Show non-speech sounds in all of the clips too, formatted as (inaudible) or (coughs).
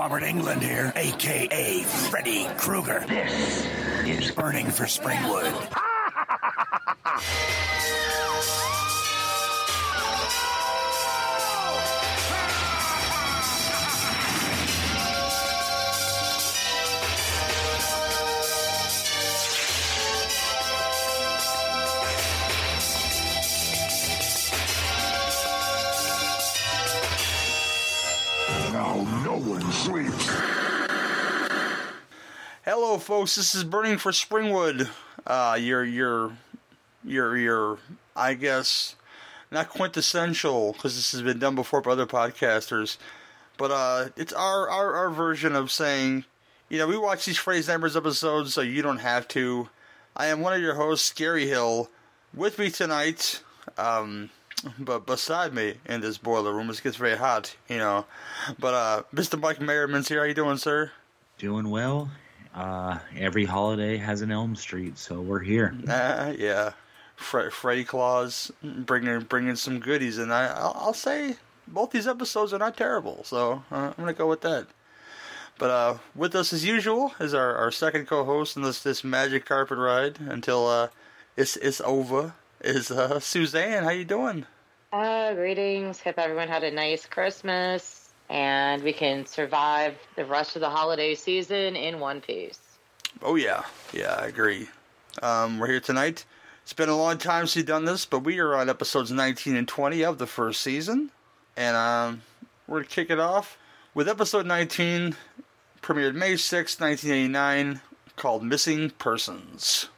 Robert Englund here, aka Freddy Krueger. This is Burning for Springwood. (laughs) Folks. This is Burning for Springwood. Uh, your, your, your, your. I guess not quintessential because this has been done before by other podcasters, but uh, it's our, our our version of saying, you know, we watch these Freddy's Nightmares episodes, so you don't have to. I am one of your hosts, Gary Hill. With me tonight, um, but beside me in this boiler room, it gets very hot, you know. But uh, Mr. Mike Merriman's here. How you doing, sir? Doing well. Uh, every holiday has an Elm Street, so we're here. Uh, yeah, Fre- Freddy Claus bringing bringing some goodies, and I I'll, I'll say both these episodes are not terrible, so uh, I'm gonna go with that. But uh, with us as usual is our, our second co-host in this this magic carpet ride until uh, it's it's over. Is uh, Suzanne? How you doing? Uh, greetings. Hope everyone had a nice Christmas and we can survive the rest of the holiday season in one piece. Oh yeah, yeah, I agree. Um, we're here tonight. It's been a long time since we've done this, but we are on episodes 19 and 20 of the first season, and um, we're gonna kick it off with episode 19, premiered May 6, 1989, called "Missing Persons."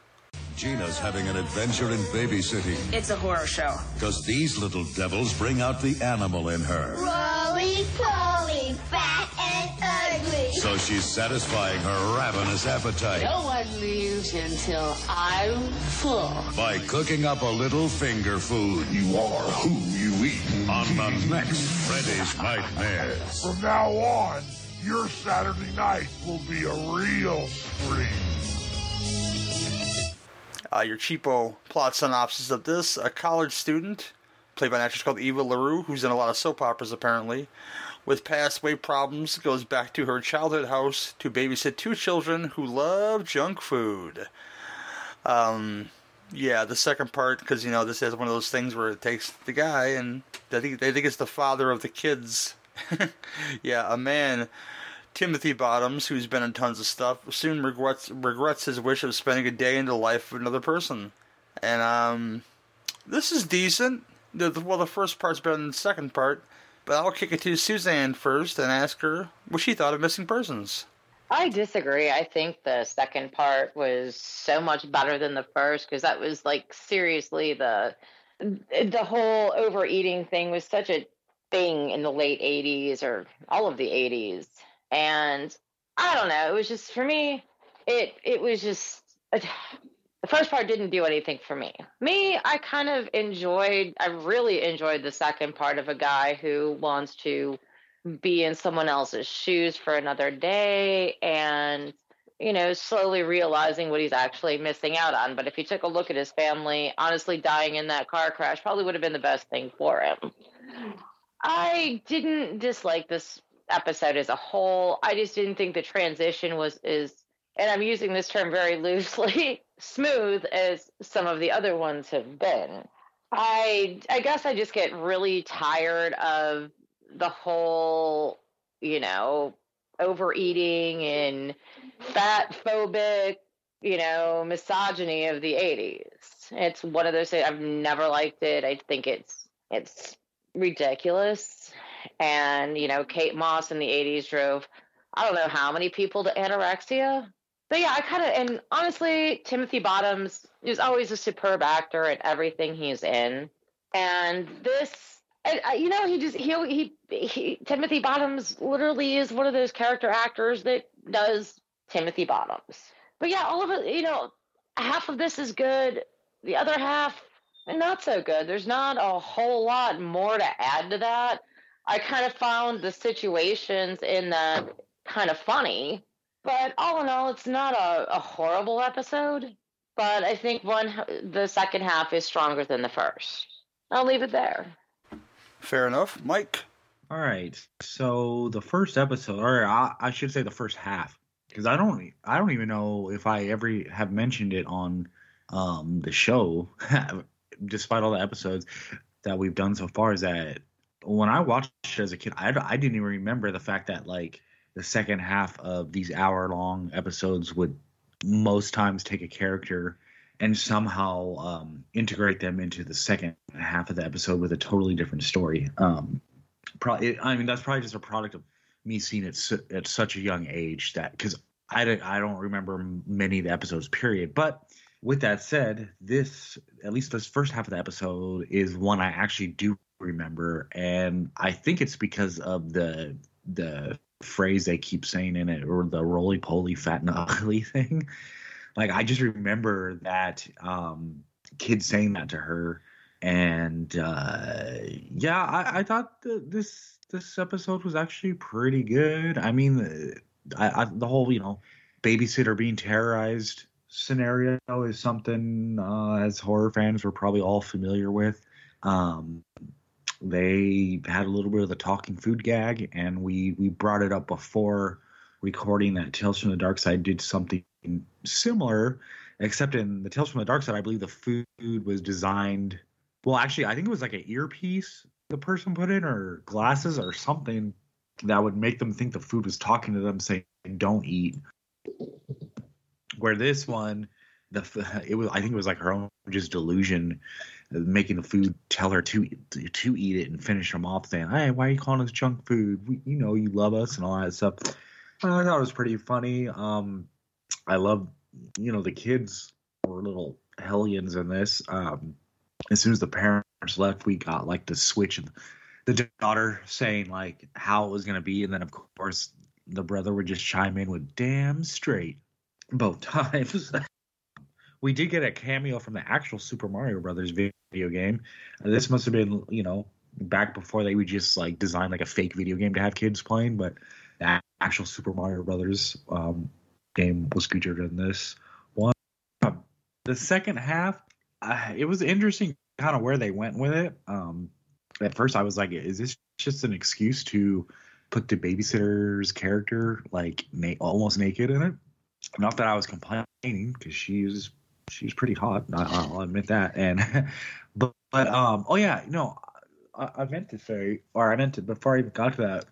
Gina's having an adventure in Baby City. It's a horror show. because these little devils bring out the animal in her. Roly poly, fat and ugly. So she's satisfying her ravenous appetite No one leaves until I'm full. by cooking up a little finger food You are who you eat. on the next Freddy's Nightmares. From now on, your Saturday night will be a real spree. Uh, your cheapo plot synopsis of this: a college student, played by an actress called Eva LaRue, who's in a lot of soap operas apparently, with past weight problems, goes back to her childhood house to babysit two children who love junk food. Um, yeah, the second part, because you know this is one of those things where it takes the guy, and they think they think it's the father of the kids. (laughs) yeah, a man. Timothy Bottoms, who's been in tons of stuff, soon regrets regrets his wish of spending a day in the life of another person. And um, this is decent. The, the- well, the first part's better than the second part, but I'll kick it to Suzanne first and ask her what she thought of Missing Persons. I disagree. I think the second part was so much better than the first because that was like seriously the the whole overeating thing was such a thing in the late 80s or all of the 80s and I don't know, it was just for me it it was just uh, the first part didn't do anything for me. Me, I kind of enjoyed I really enjoyed the second part of a guy who wants to be in someone else's shoes for another day and you know slowly realizing what he's actually missing out on but if he took a look at his family honestly dying in that car crash probably would have been the best thing for him i didn't dislike this episode as a whole i just didn't think the transition was is and i'm using this term very loosely (laughs) smooth as some of the other ones have been i i guess i just get really tired of the whole, you know, overeating and fat phobic, you know, misogyny of the 80s. It's one of those things I've never liked it. I think it's it's ridiculous. And, you know, Kate Moss in the 80s drove I don't know how many people to anorexia. But yeah, I kind of and honestly, Timothy Bottoms is always a superb actor in everything he's in. And this and uh, you know, he just he, he he Timothy Bottoms literally is one of those character actors that does Timothy Bottoms. But yeah, all of it, you know, half of this is good. The other half, not so good. There's not a whole lot more to add to that. I kind of found the situations in that kind of funny, but all in all, it's not a, a horrible episode. But I think one, the second half is stronger than the first. I'll leave it there. Fair enough. Mike? All right. So the first episode, or I, I should say the first half, because I don't, I don't even know if I ever have mentioned it on um, the show, (laughs) despite all the episodes that we've done so far. Is that when I watched it as a kid, I, I didn't even remember the fact that like the second half of these hour long episodes would most times take a character and somehow um, integrate them into the second half of the episode with a totally different story. Um, probably, I mean, that's probably just a product of me seeing it su- at such a young age that because I don't remember many of the episodes, period. But with that said, this at least this first half of the episode is one I actually do remember, and I think it's because of the the phrase they keep saying in it or the roly poly fat and ugly (laughs) thing. Like I just remember that um, kid saying that to her, and uh, yeah, I, I thought that this this episode was actually pretty good. I mean, I, I, the whole you know babysitter being terrorized scenario is something uh, as horror fans we're probably all familiar with. Um, they had a little bit of the talking food gag, and we we brought it up before recording that Tales from the Dark Side did something similar, except in the Tales from the Dark Side, I believe the food was designed. Well, actually, I think it was like an earpiece the person put in, or glasses, or something that would make them think the food was talking to them, saying "Don't eat." Where this one, the it was I think it was like her own just delusion making the food tell her to to eat it and finish them off saying hey why are you calling us junk food? We, you know you love us and all that stuff. I thought it was pretty funny. Um i love you know the kids were little hellions in this. Um as soon as the parents left we got like the switch of the daughter saying like how it was going to be. And then of course the brother would just chime in with damn straight both (laughs) times. We did get a cameo from the actual Super Mario Brothers video game. Uh, this must have been, you know, back before they would just like design like a fake video game to have kids playing, but the actual Super Mario Brothers um, game was featured in this one. The second half, uh, it was interesting kind of where they went with it. Um, at first, I was like, is this just an excuse to put the babysitter's character like na- almost naked in it? Not that I was complaining because she's pretty hot. I, will admit that. And (laughs) but but um oh yeah no I, I, meant to say or I meant to before I even got to that.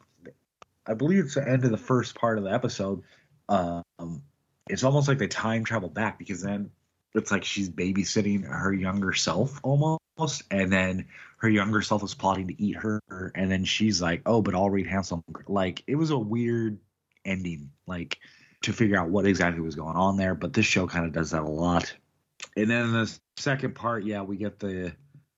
I believe it's the end of the first part of the episode. Um, it's almost like they time travel back because then it's like she's babysitting her younger self almost, and then her younger self is plotting to eat her, and then she's like, "Oh, but I'll read Hansel." Like it was a weird ending, like to figure out what exactly was going on there. But this show kind of does that a lot and then the second part, yeah, we get the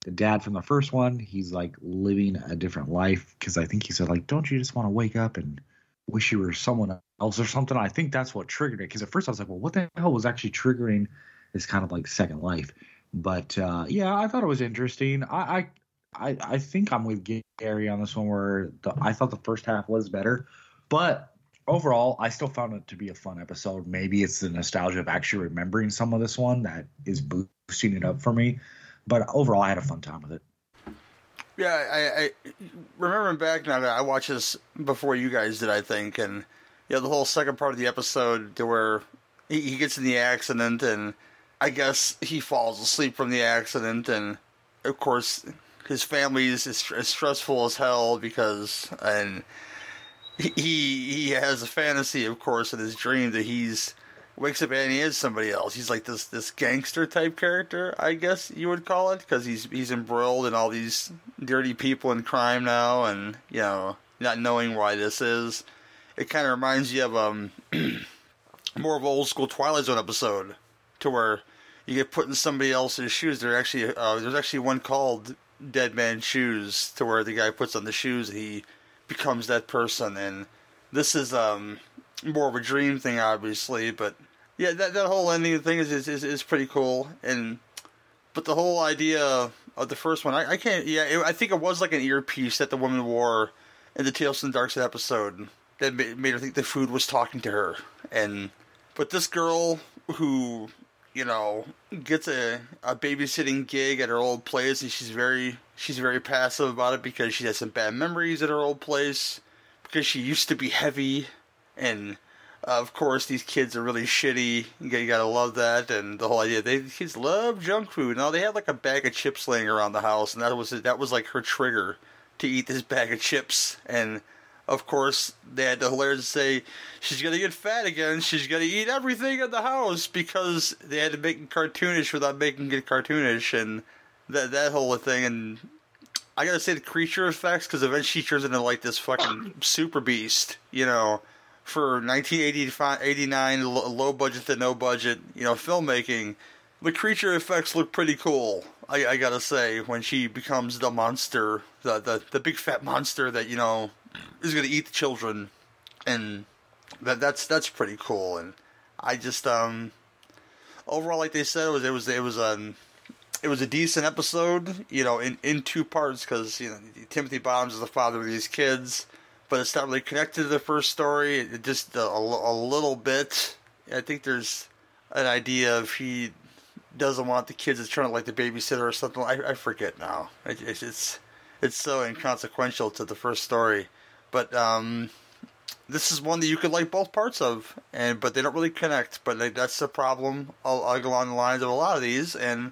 the dad from the first one. He's like living a different life because I think he said like, "Don't you just want to wake up and wish you were someone else or something?" I think that's what triggered it. Because at first I was like, "Well, what the hell was actually triggering this kind of like second life?" But uh, yeah, I thought it was interesting. I, I I I think I'm with Gary on this one where the, I thought the first half was better, but overall, I still found it to be a fun episode. Maybe it's the nostalgia of actually remembering some of this one that is boosting it up for me. But overall, I had a fun time with it. Yeah, I, I remembering back now. I watched this before you guys did, I think, and yeah, the whole second part of the episode to where he, he gets in the accident and I guess he falls asleep from the accident, and of course his family is, is stressful as hell because and he he has a fantasy, of course, in his dream that he's wakes up and he is somebody else. He's like this this gangster type character, I guess you would call it, because he's he's embroiled in all these dirty people and crime now, and you know, not knowing why this is. It kind of reminds you of um (clears throat) more of an old school Twilight Zone episode, to where you get put in somebody else's shoes. There actually uh, there's actually one called Dead Man's Shoes, to where the guy puts on the shoes he becomes that person and this is um more of a dream thing obviously but yeah that that whole ending thing is is, is, is pretty cool and but the whole idea of the first one i, I can't yeah it, i think it was like an earpiece that the woman wore in the tales from the dark side episode that made, made her think the food was talking to her and but this girl who you know gets a, a babysitting gig at her old place and she's very she's very passive about it because she has some bad memories at her old place because she used to be heavy and uh, of course these kids are really shitty you gotta, love that and the whole idea they kids love junk food now they had like a bag of chips laying around the house and that was that was like her trigger to eat this bag of chips and of course they had the hilarious say she's gonna get fat again she's gonna eat everything in the house because they had to make it cartoonish without making it cartoonish and that that whole thing and I gotta say the creature effects because eventually she turns into like this fucking super beast, you know, for 1989 low budget to no budget, you know, filmmaking. The creature effects look pretty cool. I, I gotta say when she becomes the monster, the, the the big fat monster that you know is gonna eat the children, and that that's that's pretty cool. And I just um overall, like they said, it was it was it was um it was a decent episode, you know, in, in two parts because you know Timothy Bottoms is the father of these kids, but it's not really connected to the first story. It just a, a, little bit. I think there's an idea of he doesn't want the kids to turn out like the babysitter or something. I, I forget now. It, it's, it's it's so inconsequential to the first story, but um, this is one that you could like both parts of, and but they don't really connect. But like, that's the problem along the lines of a lot of these, and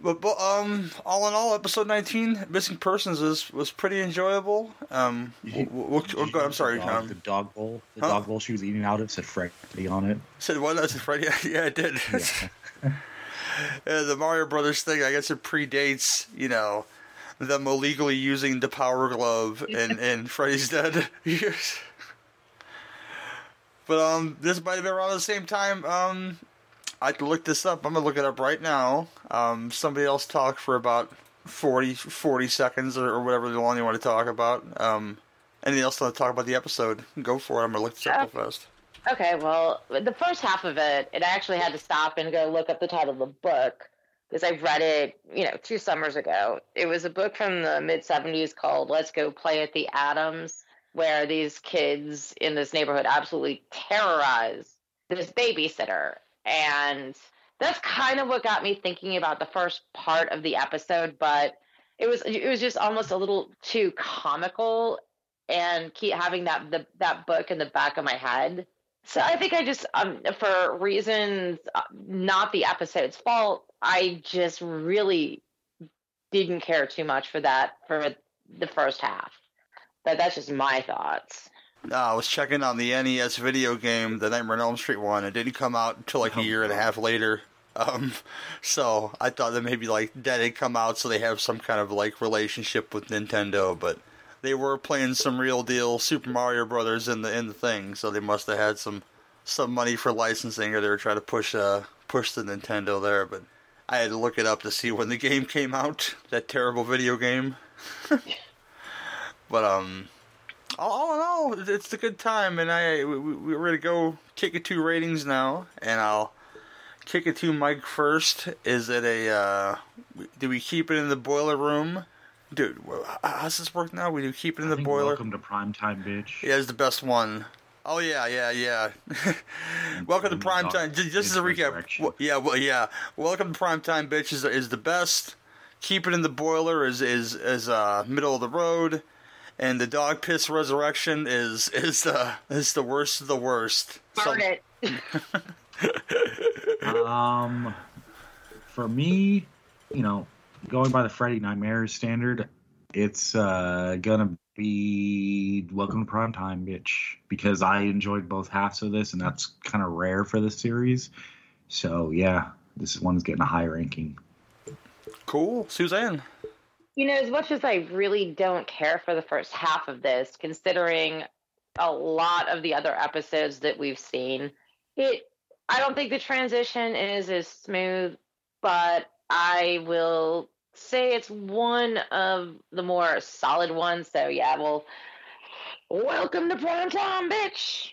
but, but um, all in all, episode nineteen, missing persons, was was pretty enjoyable. Um, we'll, we'll, we'll, I'm sorry, the dog, um, the dog bowl, the huh? dog bowl she was eating out of said Freddy on it. Said what? That said Freddy. (laughs) Yeah, it did. Yeah. (laughs) (laughs) yeah, the Mario Brothers thing, I guess it predates, you know, them illegally using the Power Glove and and Freddy's dead. but um, this might have been around the same time. Um, I can look this up. I'm gonna look it up right now. Um, somebody else talk for about 40, 40 seconds or, or whatever the long you want to talk about. Um, anything else to talk about the episode? Go for it. I'm gonna look this up real fast. Okay, well, the first half of it, it I actually had to stop and go look up the title of the book because I read it, you know, two summers ago. It was a book from the mid 70s called Let's Go Play at the Adams, where these kids in this neighborhood absolutely terrorize this babysitter and that's kind of what got me thinking about the first part of the episode but it was it was just almost a little too comical and keep having that the, that book in the back of my head. So i think i just um, for reasons uh, not the episode's fault i just really didn't care too much for that for the first half. But that's just my thoughts I was checking on the NES video game, the Nightmare on Elm Street one. It didn't come out until like a year and a half later. Um, (laughs) so I thought that maybe like that had come out, so they have some kind of like relationship with Nintendo. But they were playing some real deal Super Mario Brothers in the in the thing, so they must have had some some money for licensing, or they were trying to push uh push the Nintendo there. But I had to look it up to see when the (laughs) game came out. That terrible video game. (laughs) but um all in all, it's a good time, and I we, we're gonna go kick it to ratings now, and I'll kick it to Mike first. Is it a uh, do we keep it in the boiler room? Dude, how's this work now? We do keep it in the boiler. Welcome to prime time, bitch. Yeah, it's the best one. Oh yeah, yeah, yeah. (laughs) welcome to prime time. Just as a recap, yeah, well, yeah. Welcome to prime time, bitch. Is is the best. Keep it in the boiler is is is uh middle of the road and the dog piss resurrection is is uh is the worst of the worst. Burn so, it. (laughs) um, for me, you know, going by the Freddy Nightmares standard, it's uh gonna be Welcome to Prime Time, bitch, because I enjoyed both halves of this, and that's kind of rare for the series. So yeah, this one's getting a high ranking. Cool, Suzanne. You know, as much as I really don't care for the first half of this, considering a lot of the other episodes that we've seen, it I don't think the transition is as smooth, but I will say it's one of the more solid ones. So yeah, well, welcome to prime time, bitch.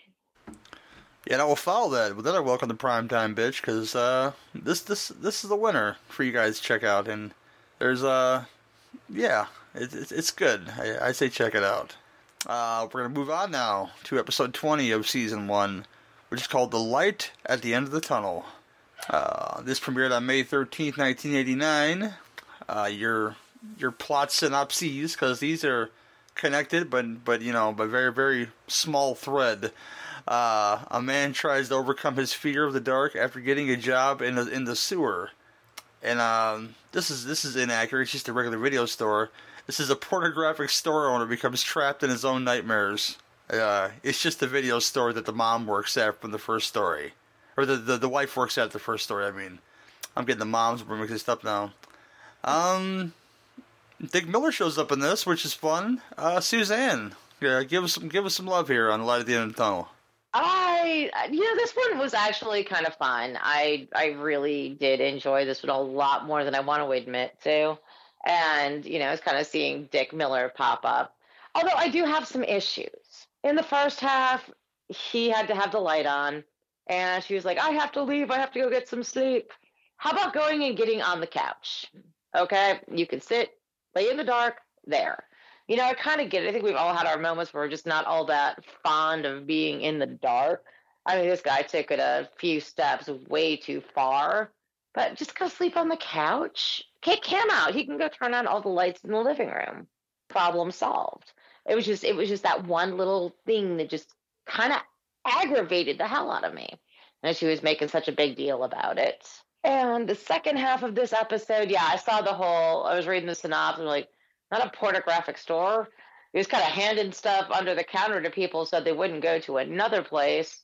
Yeah, and I will follow that with another welcome to prime time, bitch, because uh, this this this is the winner for you guys to check out, and there's uh yeah, it, it, it's good. I, I, say check it out. Uh, we're going to move on now to episode 20 of season 1, which is called The Light at the End of the Tunnel. Uh, this premiered on May 13th, 1989. Uh, your your plot synopses because these are connected, but but you know, by very very small thread. Uh, a man tries to overcome his fear of the dark after getting a job in the in the sewer, and um, this is this is inaccurate. It's just a regular video store. This is a pornographic store owner becomes trapped in his own nightmares. Uh, it's just a video store that the mom works at from the first story, or the the, the wife works at the first story. I mean, I'm getting the moms mixed up now. Um, Dick Miller shows up in this, which is fun. Uh, Suzanne, yeah, give us some give us some love here on the light at the end of the tunnel. I, uh, you know, this one was actually kind of fun. I, I really did enjoy this one a lot more than I want to admit to, and you know, it's kind of seeing Dick Miller pop up. Although I do have some issues. In the first half, he had to have the light on, and she was like, "I have to leave. I have to go get some sleep." How about going and getting on the couch? Okay, you can sit, lay in the dark there. You know, I kind of get it. I think we've all had our moments where we're just not all that fond of being in the dark. I mean, this guy took it a few steps way too far, but just go sleep on the couch. Kick him out. He can go turn on all the lights in the living room. Problem solved. It was just, it was just that one little thing that just kind of aggravated the hell out of me. And she was making such a big deal about it. And the second half of this episode, yeah, I saw the whole, I was reading the synopsis, like, not a pornographic store. He was kind of handing stuff under the counter to people so they wouldn't go to another place.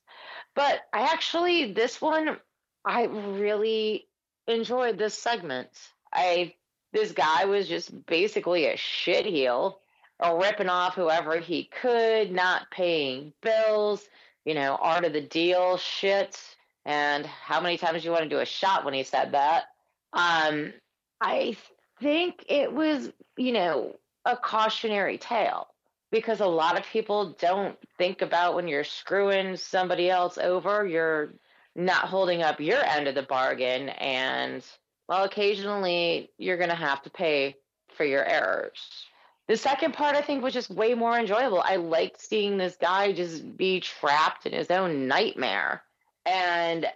But I actually, this one, I really enjoyed this segment. I, this guy was just basically a shitheel, or ripping off whoever he could, not paying bills, you know, art of the deal shit and how many times you want to do a shot when he said that. Um, I think it was, you know, a cautionary tale because a lot of people don't think about when you're screwing somebody else over, you're not holding up your end of the bargain. And well, occasionally you're going to have to pay for your errors. The second part, I think, was just way more enjoyable. I liked seeing this guy just be trapped in his own nightmare and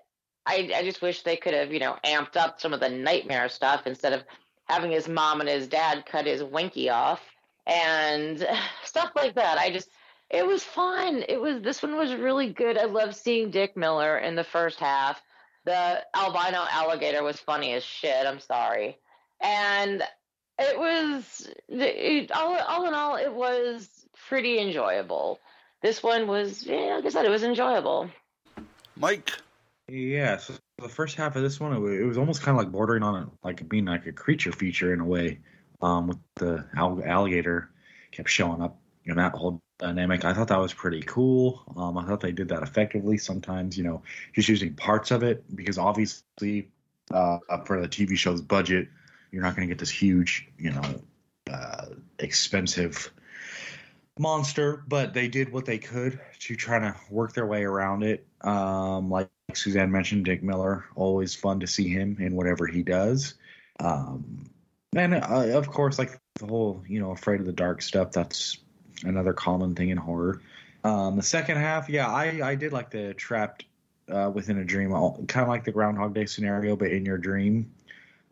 I, I just wish they could have, you know, amped up some of the nightmare stuff instead of having his mom and his dad cut his winky off and (sighs) stuff like that. I just, it was fun. It was, this one was really good. I love seeing Dick Miller in the first half. The albino alligator was funny as shit. I'm sorry. And it was, it, all, all in all, it was pretty enjoyable. This one was, yeah, like I said, it was enjoyable. Mike. Yeah, so the first half of this one, it was almost kind of like bordering on a, like being like a creature feature in a way. Um, with the alligator kept showing up, know, that whole dynamic. I thought that was pretty cool. Um, I thought they did that effectively. Sometimes, you know, just using parts of it because obviously, uh, for the TV show's budget, you're not going to get this huge, you know, uh, expensive monster, but they did what they could to try to work their way around it. Um, like Suzanne mentioned, Dick Miller, always fun to see him in whatever he does. Um, and uh, of course, like the whole, you know, afraid of the dark stuff, that's another common thing in horror. Um, the second half, yeah, I, I did like the trapped uh, within a dream, kind of like the Groundhog Day scenario, but in your dream.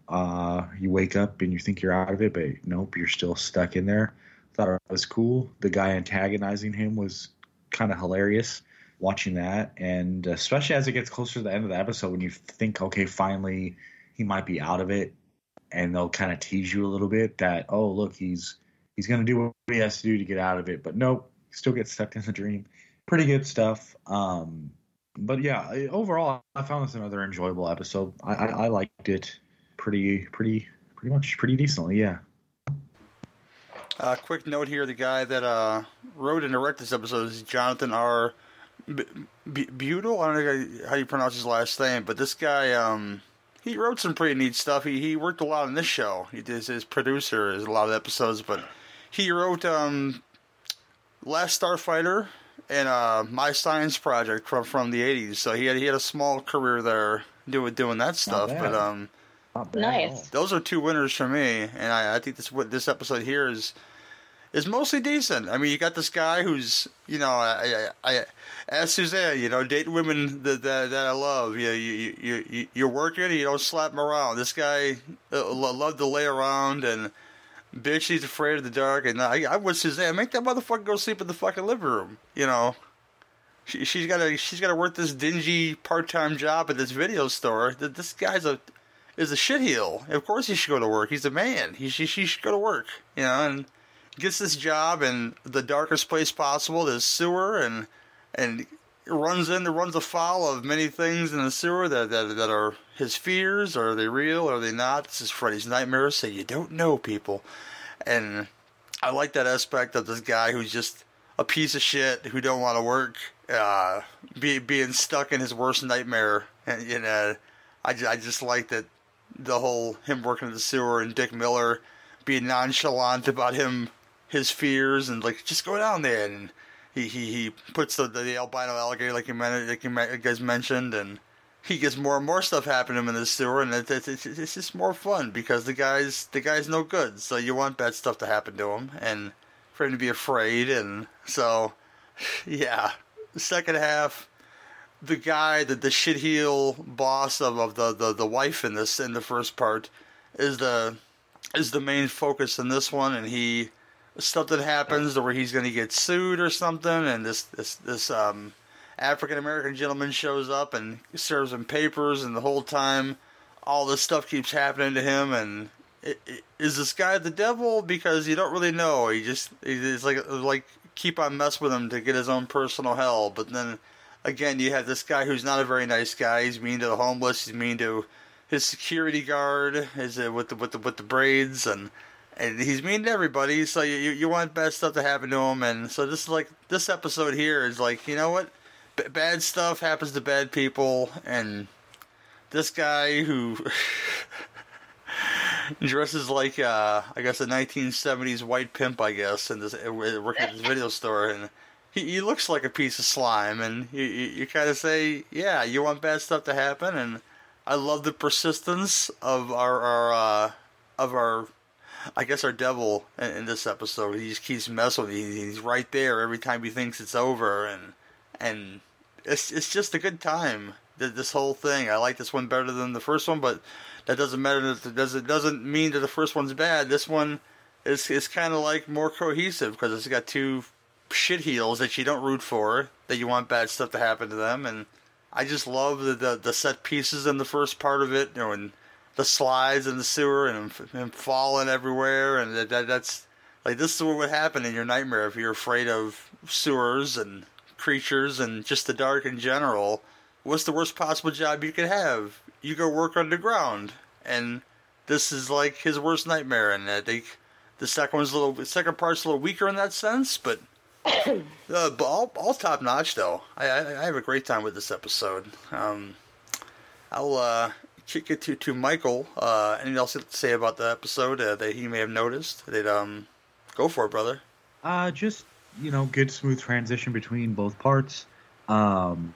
Uh, you wake up and you think you're out of it, but nope, you're still stuck in there thought it was cool. The guy antagonizing him was kind of hilarious watching that, and especially as it gets closer to the end of the episode, when you think, okay, finally he might be out of it, and they'll kind of tease you a little bit that, oh, look, he's he's gonna do what he has to do to get out of it, but nope, still gets stuck in the dream. Pretty good stuff. Um, but yeah, overall, I found this another enjoyable episode. I, I, I liked it pretty, pretty, pretty much pretty decently. Yeah. Uh, quick note here: the guy that uh, wrote and directed this episode is Jonathan R. B- B- Betuel. I don't know how you pronounce his last name, but this guy, um, he wrote some pretty neat stuff. He he worked a lot on this show. He did his producer is a lot of episodes, but he wrote um, Last Starfighter and uh, My Science Project from from the '80s. So he had he had a small career there doing doing that stuff. But um, nice. Those are two winners for me, and I, I think this what this episode here is is mostly decent. I mean, you got this guy who's, you know, I, I, I as Suzanne, you know, dating women that that, that I love. You, you you you you're working, you don't slap them around. This guy uh, to lay around, and bitch, he's afraid of the dark. And I, I would Suzanne, make that motherfucker go sleep in the fucking living room. You know, she, she's got to she's got to work this dingy part time job at this video store. That this guy's a is a shitheel. Of course he should go to work. He's a man. He she, she should go to work. You know, and gets this job in the darkest place possible, the sewer, and and runs in, runs afoul of many things in the sewer that, that that are his fears. Are they real? Are they not? This is Freddy's nightmare. So you don't know people, and I like that aspect of this guy who's just a piece of shit who don't want to work, uh, be, being stuck in his worst nightmare, and you know, I, I just like that the whole him working in the sewer and Dick Miller being nonchalant about him his fears and like just go down there. And he he, he puts the, the albino alligator like you meant like you guys mentioned and he gets more and more stuff happening to him in the sewer and it's, it's, it's just more fun because the guy's the guy's no good. So you want bad stuff to happen to him and for him to be afraid. And so (sighs) yeah. The second half the guy that the shitheel boss of, of the, the, the wife in this in the first part is the is the main focus in this one. And he stuff that happens where he's going to get sued or something, and this this this um, African American gentleman shows up and serves him papers, and the whole time, all this stuff keeps happening to him, and it, it, is this guy the devil? Because you don't really know. He just he's like like keep on messing with him to get his own personal hell, but then again you have this guy who's not a very nice guy. He's mean to the homeless. He's mean to his security guard. Is with the with the with the braids and and he's mean to everybody. So you you want bad stuff to happen to him, and so this is like this episode here is like you know what, B- bad stuff happens to bad people, and this guy who (laughs) dresses like uh, I guess a 1970s white pimp, I guess, and this uh, working at this video store, and he, he looks like a piece of slime, and you you, you kind of say, yeah, you want bad stuff to happen, and I love the persistence of our our uh, of our I guess our devil in, in this episode, he just keeps messing with you. He's right there every time he thinks it's over, and and it's it's just a good time. This whole thing, I like this one better than the first one, but that doesn't matter. That doesn't doesn't mean that the first one's bad. This one is is kind of like more cohesive because it's got two shit heels that you don't root for, that you want bad stuff to happen to them, and I just love the the, the set pieces in the first part of it. You know, and the slides in the sewer and him falling everywhere, and that, that, that's like this is what would happen in your nightmare if you're afraid of sewers and creatures and just the dark in general. What's the worst possible job you could have? You go work underground, and this is like his worst nightmare. And I think the second one's a little, the second part's a little weaker in that sense, but (coughs) uh, all, all top notch though. I, I, I have a great time with this episode. Um, I'll uh, it to to Michael. Uh, anything else to say about the episode uh, that he may have noticed? That um, go for it, brother. Uh, just you know, good smooth transition between both parts. Um,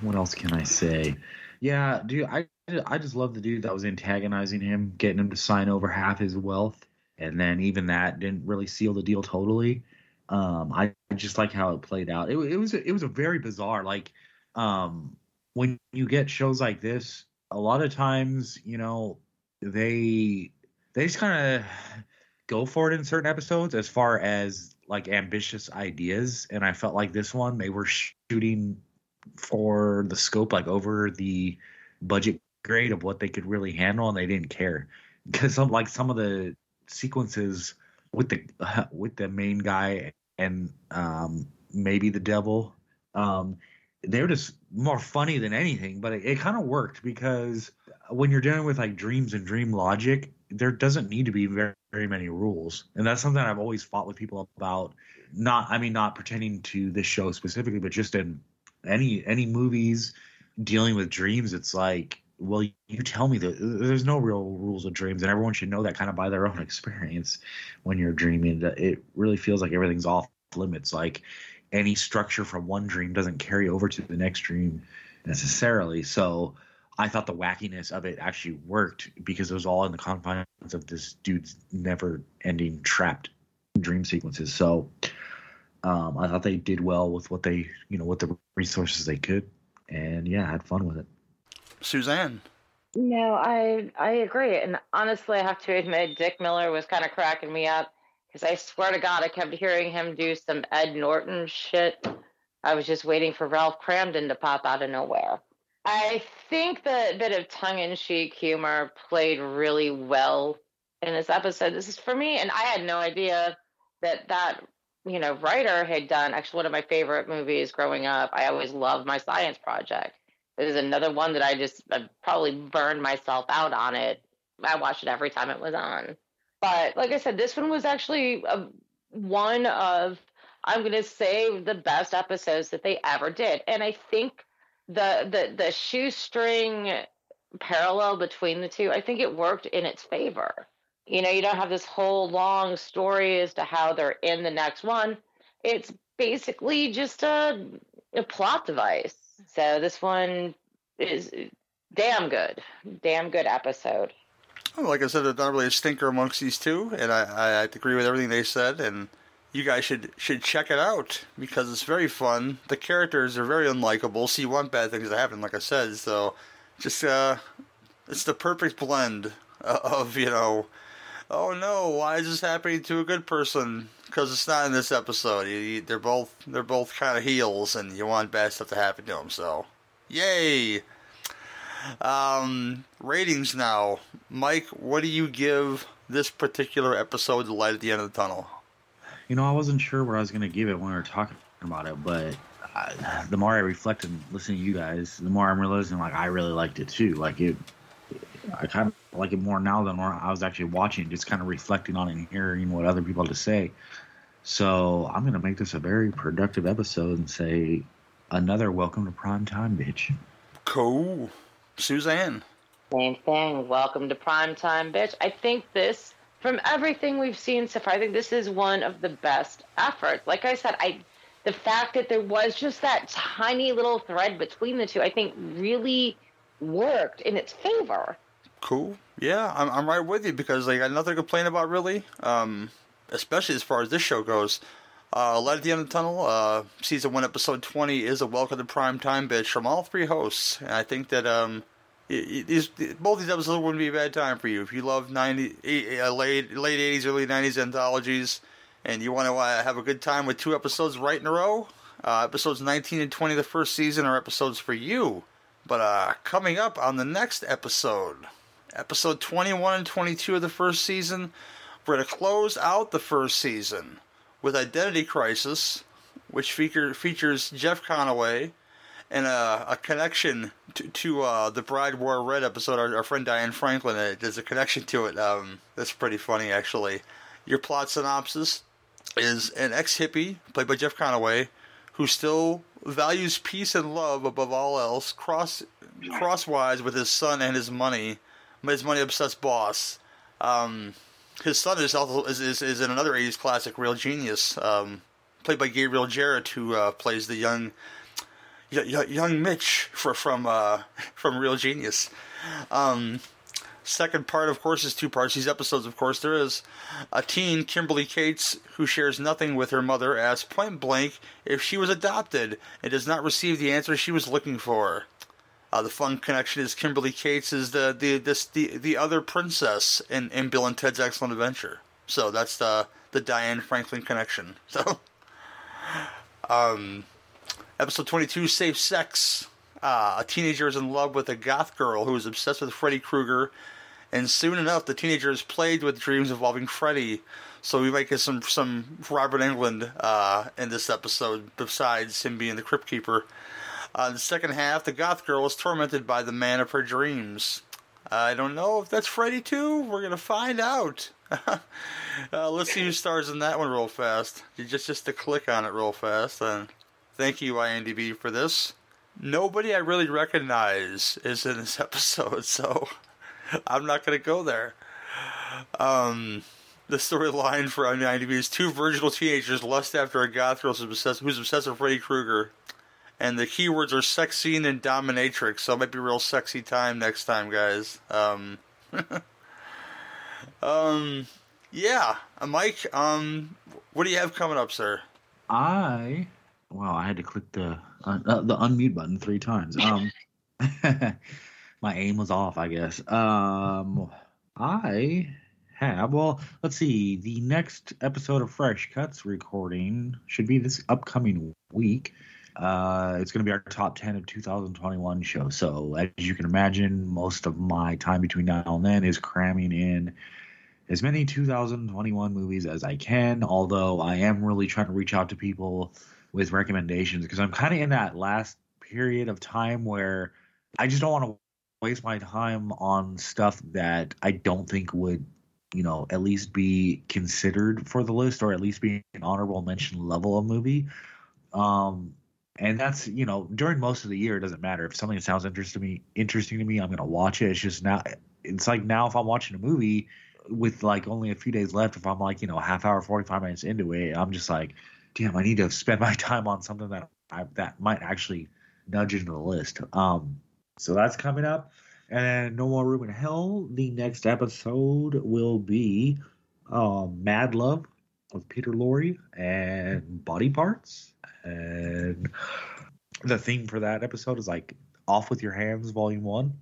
what else can I say? Yeah, dude, I I just love the dude that was antagonizing him, getting him to sign over half his wealth, and then even that didn't really seal the deal totally. Um, I just like how it played out. It, it was it was a very bizarre like um when you get shows like this a lot of times, you know, they they just kind of go for it in certain episodes as far as like ambitious ideas and i felt like this one they were shooting for the scope like over the budget grade of what they could really handle and they didn't care. Because some like some of the sequences with the uh, (laughs) with the main guy and um maybe the devil um they were just more funny than anything, but it, it kind of worked because when you're dealing with like dreams and dream logic, there doesn't need to be very, very many rules. And that's something I've always fought with people about. Not, I mean, not pertaining to this show specifically, but just in any any movies dealing with dreams. It's like, well, you tell me that uh, there's no real rules of dreams, and everyone should know that kind of by their own (laughs) experience when you're dreaming. It really feels like everything's off limits. Like any structure from one dream doesn't carry over to the next dream necessarily. So I thought the wackiness of it actually worked because it was all in the confines of this dude's never ending trapped dream sequences. So um, I thought they did well with what they, you know, with the resources they could. And yeah, I had fun with it. Suzanne. No, I I agree, and honestly, I have to admit, Dick Miller was kind of cracking me up because I swear to God, I kept hearing him do some Ed Norton shit. I was just waiting for Ralph Kramden to pop out of nowhere. I think the bit of tongue-in-cheek humor played really well in this episode. This is for me, and I had no idea that that you know writer had done actually one of my favorite movies growing up. I always loved my science project. It was another one that I just I probably burned myself out on it. I watched it every time it was on. But like I said, this one was actually a, one of I'm going to say the best episodes that they ever did, and I think the the the shoestring parallel between the two, I think it worked in its favor. You know, you don't have this whole long story as to how they're in the next one. It's basically just a, a plot device. So this one is damn good, damn good episode. Like I said, there's not really a stinker amongst these two, and I, I, I agree with everything they said. And you guys should should check it out because it's very fun. The characters are very unlikable. See, one bad things that happen, like I said, so just uh, it's the perfect blend of you know, oh no, why is this happening to a good person? Because it's not in this episode. You, you, they're both they're both kind of heels, and you want bad stuff to happen to them. So, yay! Um, ratings now, Mike. What do you give this particular episode? The light at the end of the tunnel. You know, I wasn't sure where I was going to give it when we were talking about it, but I, the more I reflect and listen to you guys, the more I'm realizing like I really liked it too. Like it, I kind of like it more now than when I was actually watching, just kind of reflecting on it and hearing what other people had to say. So I'm going to make this a very productive episode and say another welcome to prime time, bitch. Cool, Suzanne. Same thing. Welcome to prime time, bitch. I think this, from everything we've seen so far, I think this is one of the best efforts. Like I said, I the fact that there was just that tiny little thread between the two, I think really worked in its favor. Cool. Yeah, I'm I'm right with you because like I got nothing to complain about really. Um, especially as far as this show goes. Uh, Light at the End of the Tunnel, uh, season one, episode twenty, is a welcome to prime time bitch from all three hosts, and I think that um, both these episodes wouldn't be a bad time for you if you love ninety uh, late late eighties, early nineties anthologies, and you want to uh, have a good time with two episodes right in a row. Uh, episodes nineteen and twenty of the first season are episodes for you. But uh, coming up on the next episode, episode 21 and 22 of the first season, we're to close out the first season with Identity Crisis, which feature, features Jeff Conaway and a, a connection to, to uh, the Bride Wore Red episode. Our, our, friend Diane Franklin, uh, there's a connection to it. Um, that's pretty funny, actually. Your plot synopsis is an ex hippie, played by Jeff Conaway, who still values peace and love above all else, cross crosswise with his son and his money, his money obsessed boss. Um, his son is also is, is, is in another '80s classic, Real Genius, um, played by Gabriel Jarrett, who uh, plays the young young Mitch for, from uh, from Real Genius. Um, second part, of course, is two parts. These episodes, of course, there is a teen, Kimberly Cates, who shares nothing with her mother, asks point blank if she was adopted and does not receive the answer she was looking for. Uh, the fun connection is Kimberly Cates is the the this, the the other princess in, in Bill and Ted's Excellent Adventure. So that's the the Diane Franklin connection. (laughs) So, um, episode twenty two, safe sex. Uh, a teenager is in love with a goth girl who is obsessed with Freddy Krueger, and soon enough, the teenager is plagued with dreams involving Freddy. So we might get some some Robert Englund uh, in this episode, besides him being the Crypt Keeper. Uh, the second half, the goth girl is tormented by the man of her dreams. I don't know if that's Freddy too. We're gonna find out. (laughs) uh, let's see who stars in that one real fast. Just just to click on it real fast. And thank you IMDb for this. Nobody I really recognize is in this (laughs) episode, so (laughs) I'm not gonna go there. Um, the storyline for IMDb is two virginal teenagers lust after a goth girl who's obsessed, who's obsessed with Freddy Krueger and the keywords are sex scene and dominatrix, so it might be real sexy time next time, guys. Um, (laughs) um, yeah, uh, Mike. Um, what do you have coming up, sir? I well, I had to click the uh, uh, the unmute button three times. Um, (laughs) my aim was off, I guess. Um, I have. Well, let's see. The next episode of Fresh Cuts recording should be this upcoming week. Uh, it's going to be our top 10 of 2021 show. So, as you can imagine, most of my time between now and then is cramming in as many 2021 movies as I can. Although I am really trying to reach out to people with recommendations because I'm kind of in that last period of time where I just don't want to waste my time on stuff that I don't think would, you know, at least be considered for the list or at least be an honorable mention level of movie. Um, and that's you know during most of the year it doesn't matter. If something sounds interesting to me interesting to me i'm gonna watch it. It's just now it's like now if i'm watching a movie with like only a few days left if i'm like you know half hour 45 minutes into it i'm just like damn i need to spend my (laughs) time on something that I, that might actually nudge into the list. Um so that's coming up. And then no more room in hell the next episode will be um mad love with peter lorre and body parts and the theme for that episode is like off with your hands volume one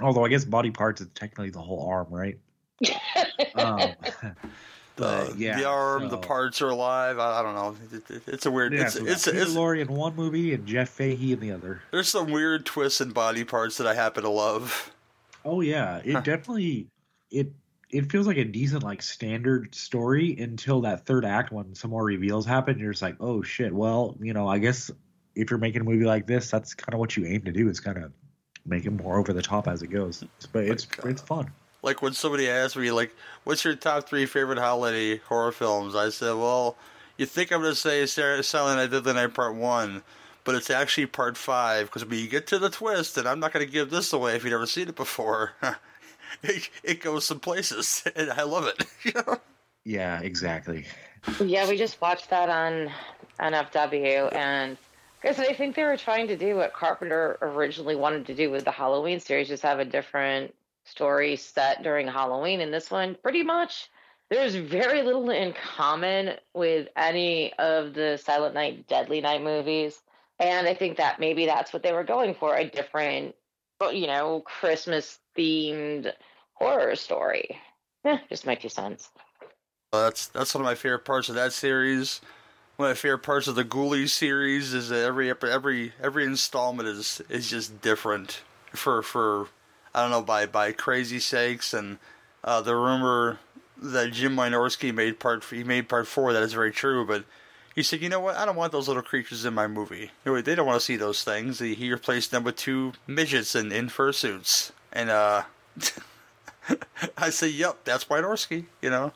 although i guess body parts is technically the whole arm right (laughs) um, (laughs) The, yeah the arm, so- the parts are alive. I, I don't know. It, it- it's a weird. yeah, it's so it's, Peter it's Lorre in one movie and Jeff Fahey in the other. there's some weird twists in body parts that I happen to love. Oh yeah, it definitely it it feels like a decent like standard story until that third act when some more reveals happen. You're just like, oh shit. Well, you know, I guess if you're making a movie like this, that's kind of what you aim to do. Is kind of make it more over the top as it goes. But it's it's fun. Like when somebody asked me, like, "What's your top three favorite holiday horror films?" I said, "Well, you think I'm going to say Sarah Silent Night, Deadly Night Part One, but it's actually Part Five because when you get to the twist, and I'm not going to give this away if you've never seen it before, (laughs) it, (laughs) it goes some places, (laughs) and I love it. You (laughs) know? Yeah, exactly. Yeah, we just watched that on NFW, and because I think they were trying to do what Carpenter originally wanted to do with the Halloween series, just have a different story set during Halloween. And this one, pretty much, there's very little in common with any of the Silent Night, Deadly Night movies. And I think that maybe that's what they were going for a different, you know, Christmas themed horror story. Eh, just my two cents. Uh, That's that's one of my favorite parts of that series. One of my favorite parts of the Ghoulies series is that every ep- every every installment is is just different for for I don't know by by crazy sakes and uh, the rumor that Jim Wynorski made part he made part four that is very true, but he said you know what I don't want those little creatures in my movie. You they don't want to see those things. He, he replaced them with two midgets in in fursuits and uh. (laughs) I say, yep, that's Wynorski, you know.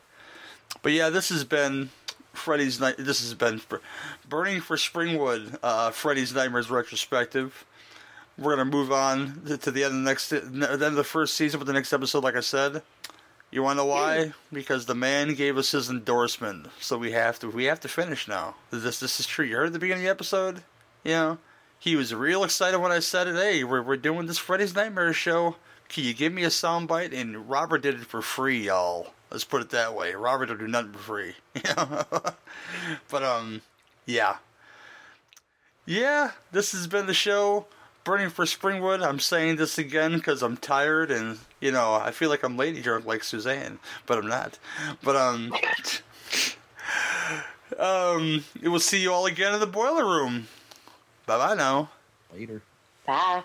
But yeah, this has been Freddy's night. This has been for Burning for Springwood. Uh, Freddy's Nightmares retrospective. We're gonna move on to, to the end of the next, the end of the first season with the next episode. Like I said, you want to know why? Because the man gave us his endorsement, so we have to. We have to finish now. This this is true. You heard at the beginning of the episode. You know, he was real excited when I said it. Hey, we're we're doing this Freddy's Nightmare show. Can you give me a soundbite? And Robert did it for free, y'all. Let's put it that way. Robert will do nothing for free. (laughs) But um, yeah, yeah. This has been the show. Burning for Springwood. I'm saying this again because I'm tired and you know I feel like I'm lady drunk like Suzanne, but I'm not. But um, (laughs) um, we'll see you all again in the boiler room. Bye bye now. Later. Bye.